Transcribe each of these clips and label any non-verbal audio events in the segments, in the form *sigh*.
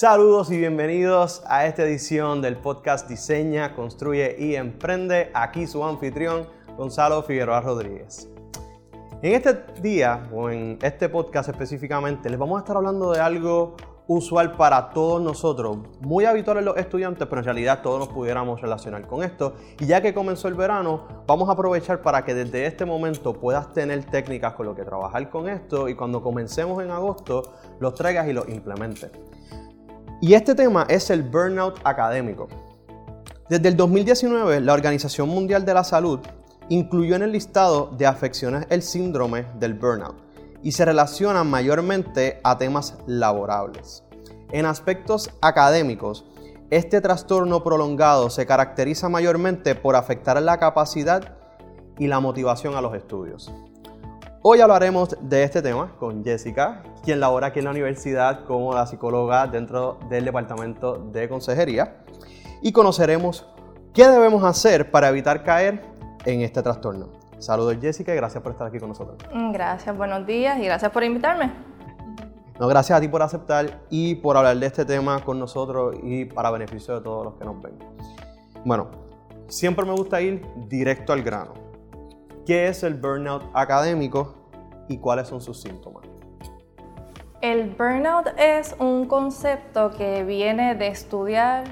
Saludos y bienvenidos a esta edición del podcast Diseña, Construye y Emprende. Aquí su anfitrión, Gonzalo Figueroa Rodríguez. En este día, o en este podcast específicamente, les vamos a estar hablando de algo usual para todos nosotros, muy habitual en los estudiantes, pero en realidad todos nos pudiéramos relacionar con esto. Y ya que comenzó el verano, vamos a aprovechar para que desde este momento puedas tener técnicas con lo que trabajar con esto y cuando comencemos en agosto los traigas y los implementes. Y este tema es el burnout académico. Desde el 2019, la Organización Mundial de la Salud incluyó en el listado de afecciones el síndrome del burnout y se relacionan mayormente a temas laborables. En aspectos académicos, este trastorno prolongado se caracteriza mayormente por afectar la capacidad y la motivación a los estudios. Hoy hablaremos de este tema con Jessica, quien labora aquí en la universidad como la psicóloga dentro del departamento de consejería, y conoceremos qué debemos hacer para evitar caer en este trastorno. Saludos Jessica y gracias por estar aquí con nosotros. Gracias, buenos días y gracias por invitarme. No, gracias a ti por aceptar y por hablar de este tema con nosotros y para beneficio de todos los que nos ven. Bueno, siempre me gusta ir directo al grano. ¿Qué es el burnout académico y cuáles son sus síntomas? El burnout es un concepto que viene de estudiar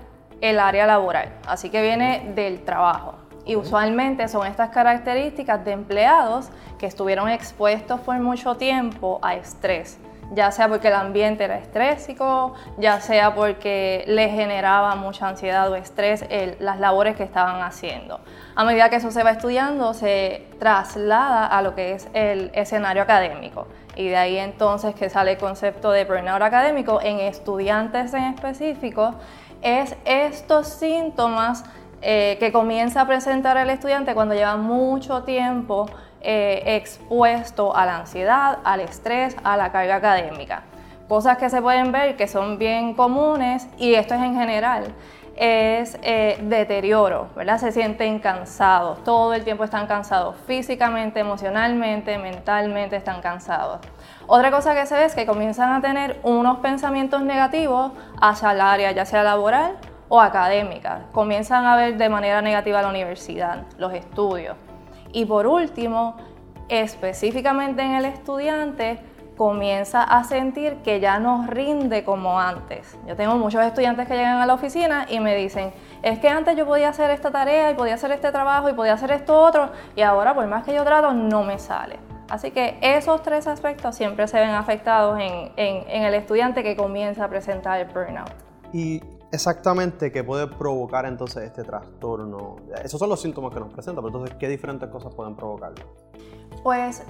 el área laboral, así que viene del trabajo. Y usualmente son estas características de empleados que estuvieron expuestos por mucho tiempo a estrés, ya sea porque el ambiente era estrésico, ya sea porque les generaba mucha ansiedad o estrés las labores que estaban haciendo. A medida que eso se va estudiando, se traslada a lo que es el escenario académico. Y de ahí entonces que sale el concepto de burnout académico en estudiantes en específico, es estos síntomas eh, que comienza a presentar el estudiante cuando lleva mucho tiempo eh, expuesto a la ansiedad, al estrés, a la carga académica. Cosas que se pueden ver que son bien comunes y esto es en general es eh, deterioro, ¿verdad? Se sienten cansados, todo el tiempo están cansados, físicamente, emocionalmente, mentalmente están cansados. Otra cosa que se ve es que comienzan a tener unos pensamientos negativos hacia el área, ya sea laboral o académicas. Comienzan a ver de manera negativa la universidad, los estudios. Y por último, específicamente en el estudiante, comienza a sentir que ya no rinde como antes. Yo tengo muchos estudiantes que llegan a la oficina y me dicen, es que antes yo podía hacer esta tarea y podía hacer este trabajo y podía hacer esto otro y ahora por más que yo trato no me sale. Así que esos tres aspectos siempre se ven afectados en, el estudiante que comienza a presentar el burnout. Exactamente qué puede provocar entonces este trastorno? Esos son los síntomas que nos presentan, pero entonces, ¿qué diferentes cosas pueden provocarlo? Pues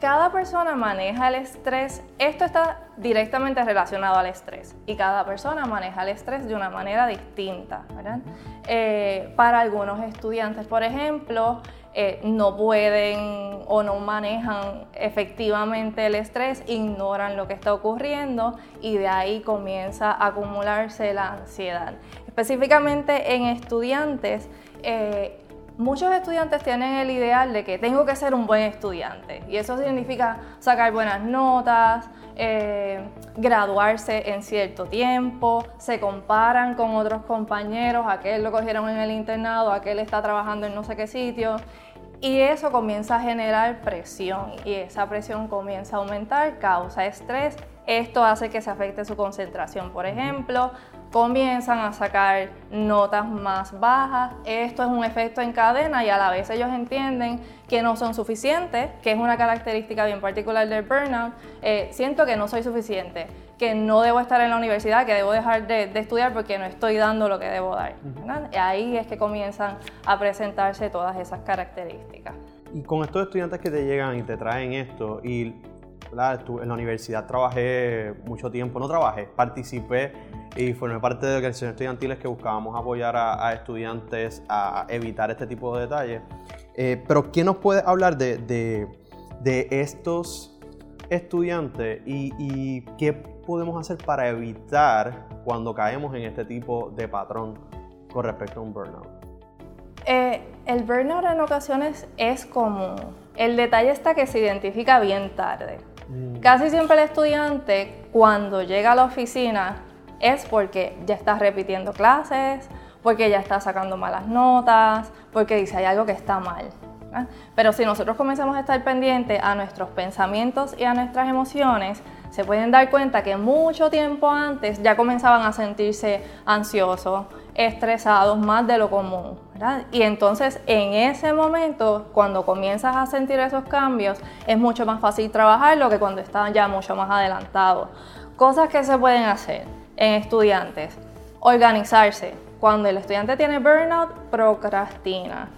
cada persona maneja el estrés, esto está directamente relacionado al estrés y cada persona maneja el estrés de una manera distinta. ¿verdad? Eh, para algunos estudiantes, por ejemplo, eh, no pueden o no manejan efectivamente el estrés, ignoran lo que está ocurriendo y de ahí comienza a acumularse la ansiedad. Específicamente en estudiantes, eh, Muchos estudiantes tienen el ideal de que tengo que ser un buen estudiante y eso significa sacar buenas notas, eh, graduarse en cierto tiempo, se comparan con otros compañeros, aquel lo cogieron en el internado, aquel está trabajando en no sé qué sitio y eso comienza a generar presión y esa presión comienza a aumentar, causa estrés. Esto hace que se afecte su concentración, por ejemplo, comienzan a sacar notas más bajas. Esto es un efecto en cadena y a la vez ellos entienden que no son suficientes, que es una característica bien particular del burnout. Eh, siento que no soy suficiente, que no debo estar en la universidad, que debo dejar de, estudiar porque no estoy dando lo que debo dar. Y ahí es que comienzan a presentarse todas esas características. Y con estos estudiantes que te llegan y te traen esto y en la universidad trabajé mucho tiempo, no trabajé, participé y formé parte de organizaciones estudiantiles que buscábamos apoyar a, estudiantes a evitar este tipo de detalles. Eh, pero, ¿quién nos puede hablar de, de, estos estudiantes y, y, qué podemos hacer para evitar cuando caemos en este tipo de patrón con respecto a un burnout? Eh, el burnout en ocasiones es común. El detalle está que se identifica bien tarde. Mm. Casi siempre el estudiante cuando llega a la oficina es porque ya está repitiendo clases, porque ya está sacando malas notas, porque dice hay algo que está mal. Pero si nosotros comenzamos a estar pendientes a nuestros pensamientos y a nuestras emociones, se pueden dar cuenta que mucho tiempo antes ya comenzaban a sentirse ansiosos, estresados más de lo común. Y entonces en ese momento, cuando comienzas a sentir esos cambios, es mucho más fácil trabajarlo que cuando están ya mucho más adelantados. Cosas que se pueden hacer en estudiantes. Organizarse. Cuando el estudiante tiene burnout, procrastina.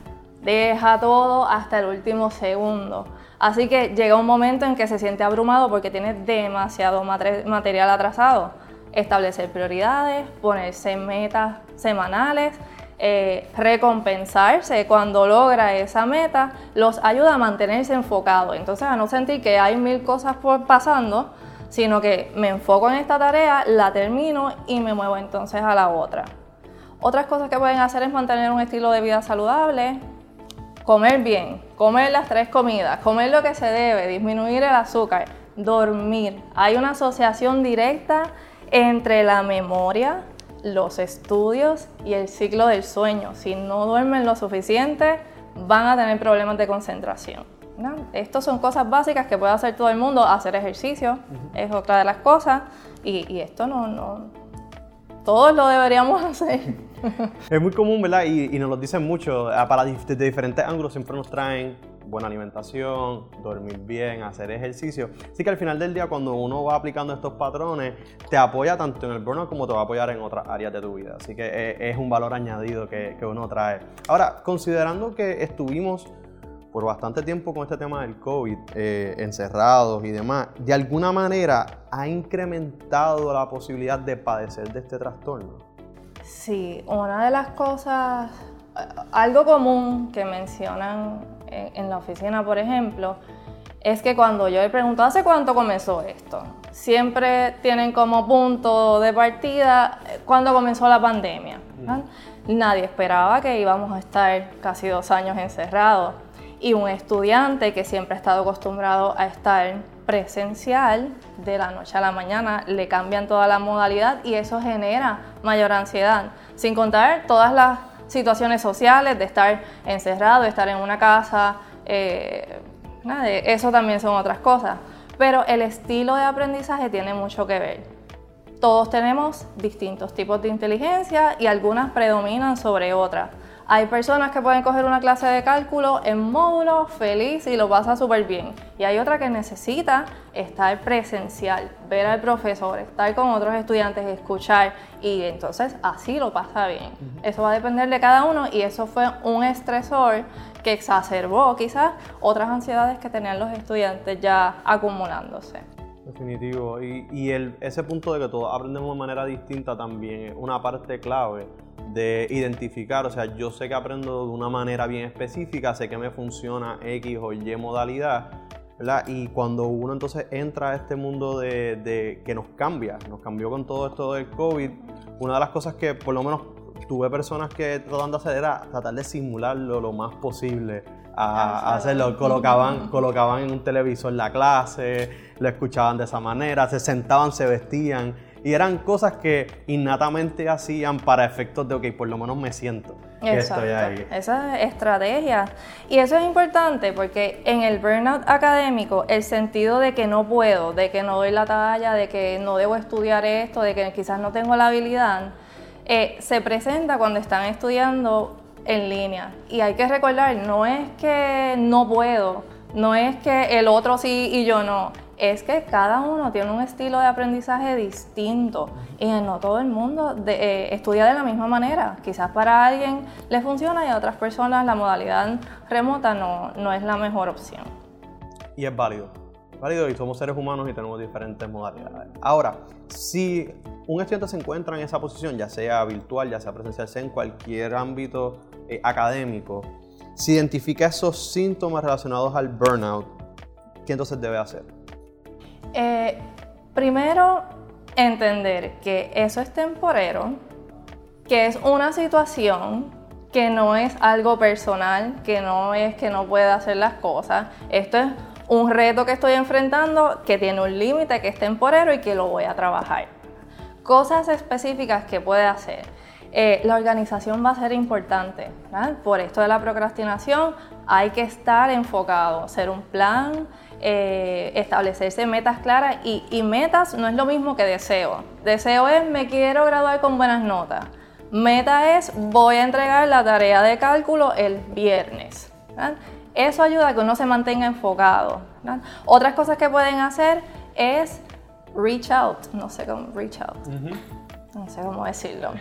Deja todo hasta el último segundo. Así que llega un momento en que se siente abrumado porque tiene demasiado material atrasado. Establecer prioridades, ponerse metas semanales, eh, recompensarse cuando logra esa meta, los ayuda a mantenerse enfocados. Entonces a no sentir que hay mil cosas por pasando, sino que me enfoco en esta tarea, la termino y me muevo entonces a la otra. Otras cosas que pueden hacer es mantener un estilo de vida saludable, comer bien, comer las tres comidas, comer lo que se debe, disminuir el azúcar, dormir. Hay una asociación directa entre la memoria, los estudios y el ciclo del sueño. Si no duermen lo suficiente, van a tener problemas de concentración. ¿no? Estas son cosas básicas que puede hacer todo el mundo. Hacer ejercicio es otra de las cosas. Y, esto no, no, todos lo deberíamos *laughs* hacer. es muy común, ¿verdad? Y, nos lo dicen mucho, ah, para, desde diferentes ángulos siempre nos traen buena alimentación, dormir bien, hacer ejercicio. Así que al final del día, cuando uno va aplicando estos patrones, te apoya tanto en el burnout como te va a apoyar en otras áreas de tu vida. Así que eh, es, un valor añadido que, que uno trae. Ahora, considerando que estuvimos por bastante tiempo con este tema del COVID, eh, encerrados y demás, de alguna manera ha incrementado la posibilidad de padecer de este trastorno. Sí, una de las cosas, algo común que mencionan en, la oficina, por ejemplo, es que cuando yo le pregunto, ¿hace cuánto comenzó esto? Siempre tienen como punto de partida eh, cuando comenzó la pandemia. Nadie esperaba que íbamos a estar casi dos años encerrados. Y un estudiante que siempre ha estado acostumbrado a estar presencial, de la noche a la mañana le cambian toda la modalidad y eso genera mayor ansiedad, sin contar todas las situaciones sociales de estar encerrado, de estar en una casa, eh, eso también son otras cosas. Pero el estilo de aprendizaje tiene mucho que ver. Todos tenemos distintos tipos de inteligencia y algunas predominan sobre otras. Hay personas que pueden coger una clase de cálculo en módulo feliz y lo pasa súper bien. Y hay otra que necesita estar presencial, ver al profesor, estar con otros estudiantes, escuchar y entonces así lo pasa bien. Eso va a depender de cada uno y eso fue un estresor que exacerbó quizás otras ansiedades que tenían los estudiantes ya acumulándose. Definitivo. Y, y el, ese punto de que todos aprendemos de manera distinta también es una parte clave de identificar, o sea, yo sé que aprendo de una manera bien específica, sé que me funciona X o Y modalidad, ¿verdad? Y cuando uno entonces entra a este mundo de, que nos cambia, nos cambió con todo esto del COVID, una de las cosas que por lo menos tuve personas que tratan de hacer era tratar de simularlo lo más posible a, hacerlo. Colocaban, colocaban en un televisor la clase, lo escuchaban de esa manera, se sentaban, se vestían y eran cosas que innatamente hacían para efectos de, ok, por lo menos me siento. Exacto. Estoy ahí. Esa estrategia. Y eso es importante porque en el burnout académico, el sentido de que no puedo, de que no doy la talla, de que no debo estudiar esto, de que quizás no tengo la habilidad, eh, se presenta cuando están estudiando en línea. Y hay que recordar, no es que no puedo, no es que el otro sí y yo no es que cada uno tiene un estilo de aprendizaje distinto y no todo el mundo eh, estudia de la misma manera. Quizás para alguien le funciona y a otras personas la modalidad remota no, no es la mejor opción. Y es válido. Válido y somos seres humanos y tenemos diferentes modalidades. Ahora, si un estudiante se encuentra en esa posición, ya sea virtual, ya sea presencial, sea en cualquier ámbito eh, académico, si identifica esos síntomas relacionados al burnout, ¿qué entonces debe hacer? Eh, primero, entender que eso es temporero, que es una situación que no es algo personal, que no es que no pueda hacer las cosas. Esto es un reto que estoy enfrentando que tiene un límite, que es temporero y que lo voy a trabajar. Cosas específicas que puede hacer. Eh, la organización va a ser importante. Por esto de la procrastinación hay que estar enfocado, hacer un plan, eh, establecerse metas claras y, y, metas no es lo mismo que deseo. Deseo es me quiero graduar con buenas notas. Meta es voy a entregar la tarea de cálculo el viernes. Eso ayuda a que uno se mantenga enfocado. Otras cosas que pueden hacer es reach out, no sé cómo reach out. No sé cómo decirlo.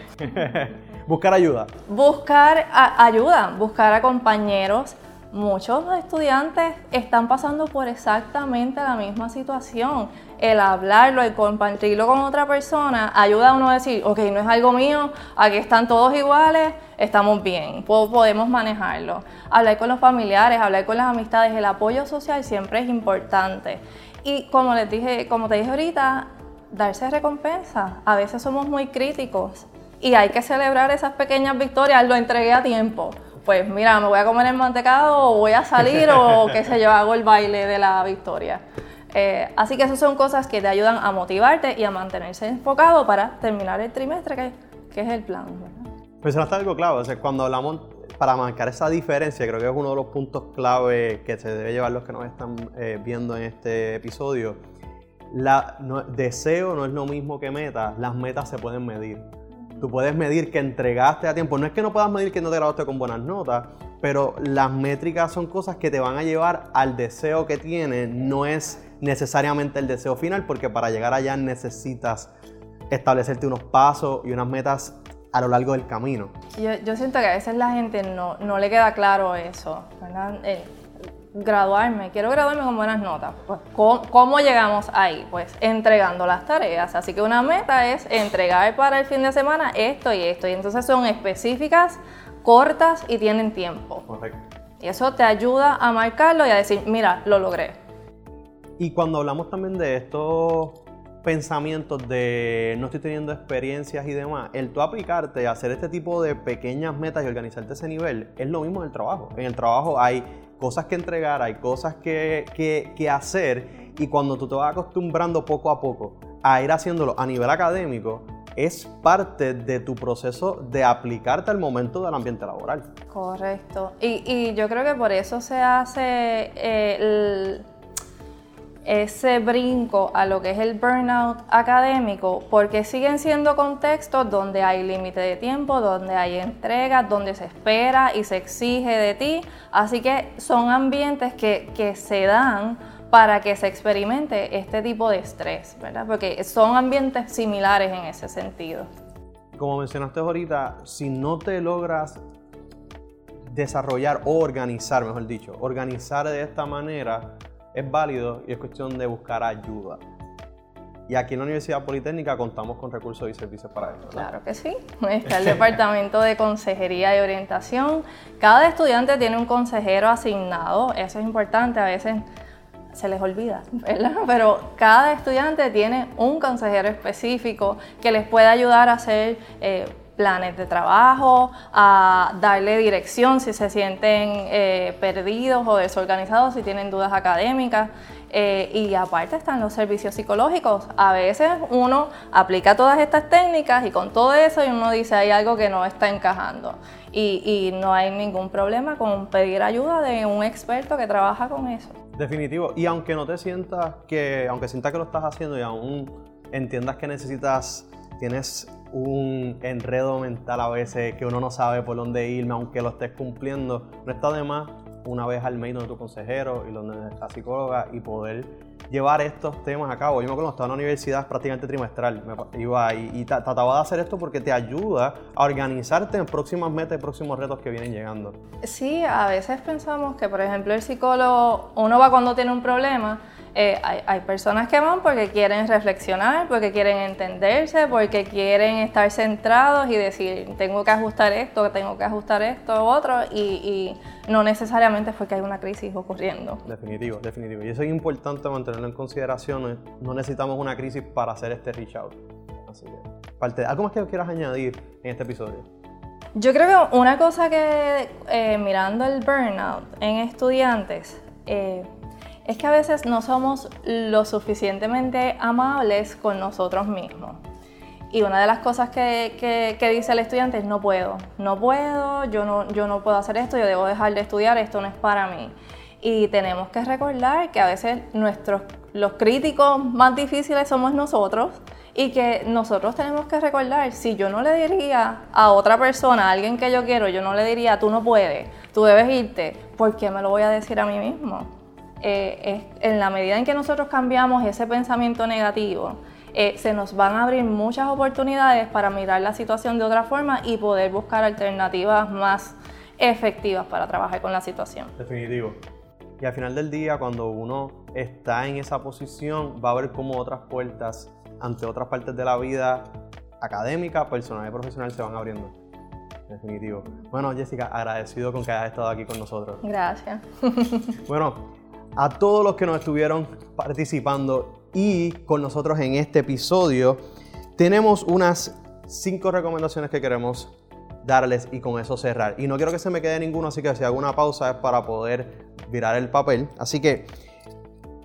buscar *laughs* ayuda. Buscar ayuda, buscar a compañeros. Muchos estudiantes están pasando por exactamente la misma situación. El hablarlo, el compartirlo con otra persona, ayuda a uno a decir, ok, no es algo mío, aquí están todos iguales, estamos bien, podemos manejarlo. Hablar con los familiares, hablar con las amistades, el apoyo social siempre es importante. Y como les dije, como te dije ahorita, darse recompensa. A veces somos muy críticos y hay que celebrar esas pequeñas victorias. Lo entregué a tiempo. Pues mira, me voy a comer el mantecado o voy a salir o *laughs* qué sé yo, hago el baile de la victoria. Eh, así que esas son cosas que te ayudan a motivarte y a mantenerse enfocado para terminar el trimestre, que, que es el plan. Pues está algo clave, o sea, cuando hablamos para marcar esa diferencia, creo que es uno de los puntos clave que se debe llevar los que nos están eh, viendo en este episodio, la, deseo no es lo mismo que meta, las metas se pueden medir. Tú puedes medir que entregaste a tiempo. No es que no puedas medir que no te graduaste con buenas notas, pero las métricas son cosas que te van a llevar al deseo que tienes. No es necesariamente el deseo final, porque para llegar allá necesitas establecerte unos pasos y unas metas a lo largo del camino. Yo, siento que a veces la gente no, no le queda claro eso. Graduarme, quiero graduarme con buenas notas. Pues, ¿cómo, llegamos ahí? Pues entregando las tareas. Así que una meta es entregar para el fin de semana esto y esto. Y entonces son específicas, cortas y tienen tiempo. Correcto. Y eso te ayuda a marcarlo y a decir, mira, lo logré. Y cuando hablamos también de estos pensamientos de no estoy teniendo experiencias y demás, el tú aplicarte hacer este tipo de pequeñas metas y organizarte ese nivel es lo mismo en el trabajo. En el trabajo hay cosas que entregar, hay cosas que, que, hacer y cuando tú te vas acostumbrando poco a poco a ir haciéndolo a nivel académico, es parte de tu proceso de aplicarte al momento del ambiente laboral. Correcto. Y, y yo creo que por eso se hace eh, el ese brinco a lo que es el burnout académico, porque siguen siendo contextos donde hay límite de tiempo, donde hay entregas, donde se espera y se exige de ti. Así que son ambientes que, que se dan para que se experimente este tipo de estrés, ¿verdad? Porque son ambientes similares en ese sentido. Como mencionaste ahorita, si no te logras desarrollar o organizar, mejor dicho, organizar de esta manera, es válido y es cuestión de buscar ayuda. Y aquí en la Universidad Politécnica contamos con recursos y servicios para esto. Claro que sí. Está el *laughs* Departamento de Consejería y Orientación. Cada estudiante tiene un consejero asignado. Eso es importante. A veces se les olvida, ¿verdad? *laughs* Pero cada estudiante tiene un consejero específico que les puede ayudar a hacer eh, planes de trabajo, a darle dirección si se sienten eh, perdidos o desorganizados, si tienen dudas académicas. Eh, y aparte están los servicios psicológicos. A veces uno aplica todas estas técnicas y con todo eso uno dice hay algo que no está encajando. Y, y no hay ningún problema con pedir ayuda de un experto que trabaja con eso. Definitivo. Y aunque no te sientas que, aunque sientas que lo estás haciendo y aún entiendas que necesitas, tienes un enredo mental a veces que uno no sabe por dónde irme, aunque lo estés cumpliendo. No está de más una vez al mes donde tu consejero y donde la psicóloga y poder llevar estos temas a cabo. Yo me acuerdo estaba en la universidad prácticamente trimestral, me iba y, y trataba de hacer esto porque te ayuda a organizarte en próximas metas y próximos retos que vienen llegando. Sí, a veces pensamos que, por ejemplo, el psicólogo, uno va cuando tiene un problema, eh, hay, personas que van porque quieren reflexionar, porque quieren entenderse, porque quieren estar centrados y decir, tengo que ajustar esto, tengo que ajustar esto, otro, y, no necesariamente fue que hay una crisis ocurriendo. Definitivo, definitivo. Y eso es importante mantenerlo en consideración. No necesitamos una crisis para hacer este reach out. Así que, parte, ¿algo más que quieras añadir en este episodio? Yo creo que una cosa que eh, mirando el burnout en estudiantes, eh, es que a veces no somos lo suficientemente amables con nosotros mismos. Y una de las cosas que, dice el estudiante es no puedo, no puedo, yo no, yo no puedo hacer esto, yo debo dejar de estudiar, esto no es para mí. Y tenemos que recordar que a veces nuestros, los críticos más difíciles somos nosotros y que nosotros tenemos que recordar, si yo no le diría a otra persona, a alguien que yo quiero, yo no le diría, tú no puedes, tú debes irte, ¿por qué me lo voy a decir a mí mismo? Eh, en la medida en que nosotros cambiamos ese pensamiento negativo, eh, se nos van a abrir muchas oportunidades para mirar la situación de otra forma y poder buscar alternativas más efectivas para trabajar con la situación. Definitivo. Y al final del día, cuando uno está en esa posición, va a ver cómo otras puertas ante otras partes de la vida académica, personal y profesional se van abriendo. Definitivo. Bueno, Jessica, agradecido con que hayas estado aquí con nosotros. Gracias. bueno, a todos los que nos estuvieron participando y con nosotros en este episodio. Tenemos unas cinco recomendaciones que queremos darles y con eso cerrar. Y no quiero que se me quede ninguno, así que si hago una pausa es para poder virar el papel. Así que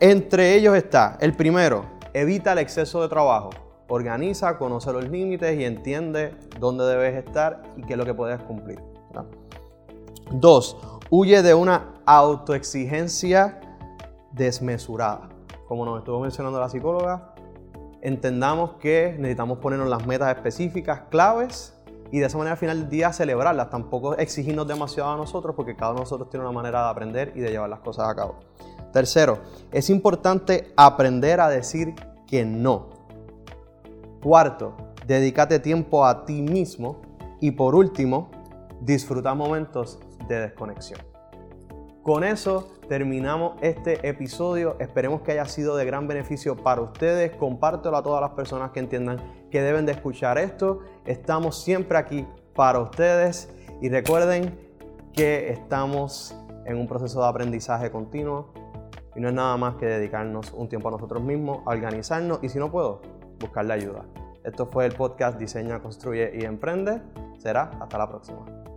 entre ellos está el primero, evita el exceso de trabajo. Organiza, conoce los límites y entiende dónde debes estar y qué es lo que puedes cumplir. Dos, huye de una autoexigencia desmesurada como nos estuvo mencionando la psicóloga, entendamos que necesitamos ponernos las metas específicas, claves, y de esa manera al final del día celebrarlas, tampoco exigirnos demasiado a nosotros porque cada uno de nosotros tiene una manera de aprender y de llevar las cosas a cabo. Tercero, es importante aprender a decir que no. Cuarto, dedícate tiempo a ti mismo. Y por último, disfruta momentos de desconexión. Con eso terminamos este episodio. Esperemos que haya sido de gran beneficio para ustedes. Compártelo a todas las personas que entiendan que deben de escuchar esto. Estamos siempre aquí para ustedes y recuerden que estamos en un proceso de aprendizaje continuo y no es nada más que dedicarnos un tiempo a nosotros mismos, a organizarnos y si no puedo, buscar la ayuda. Esto fue el podcast Diseña, Construye y Emprende. Será hasta la próxima.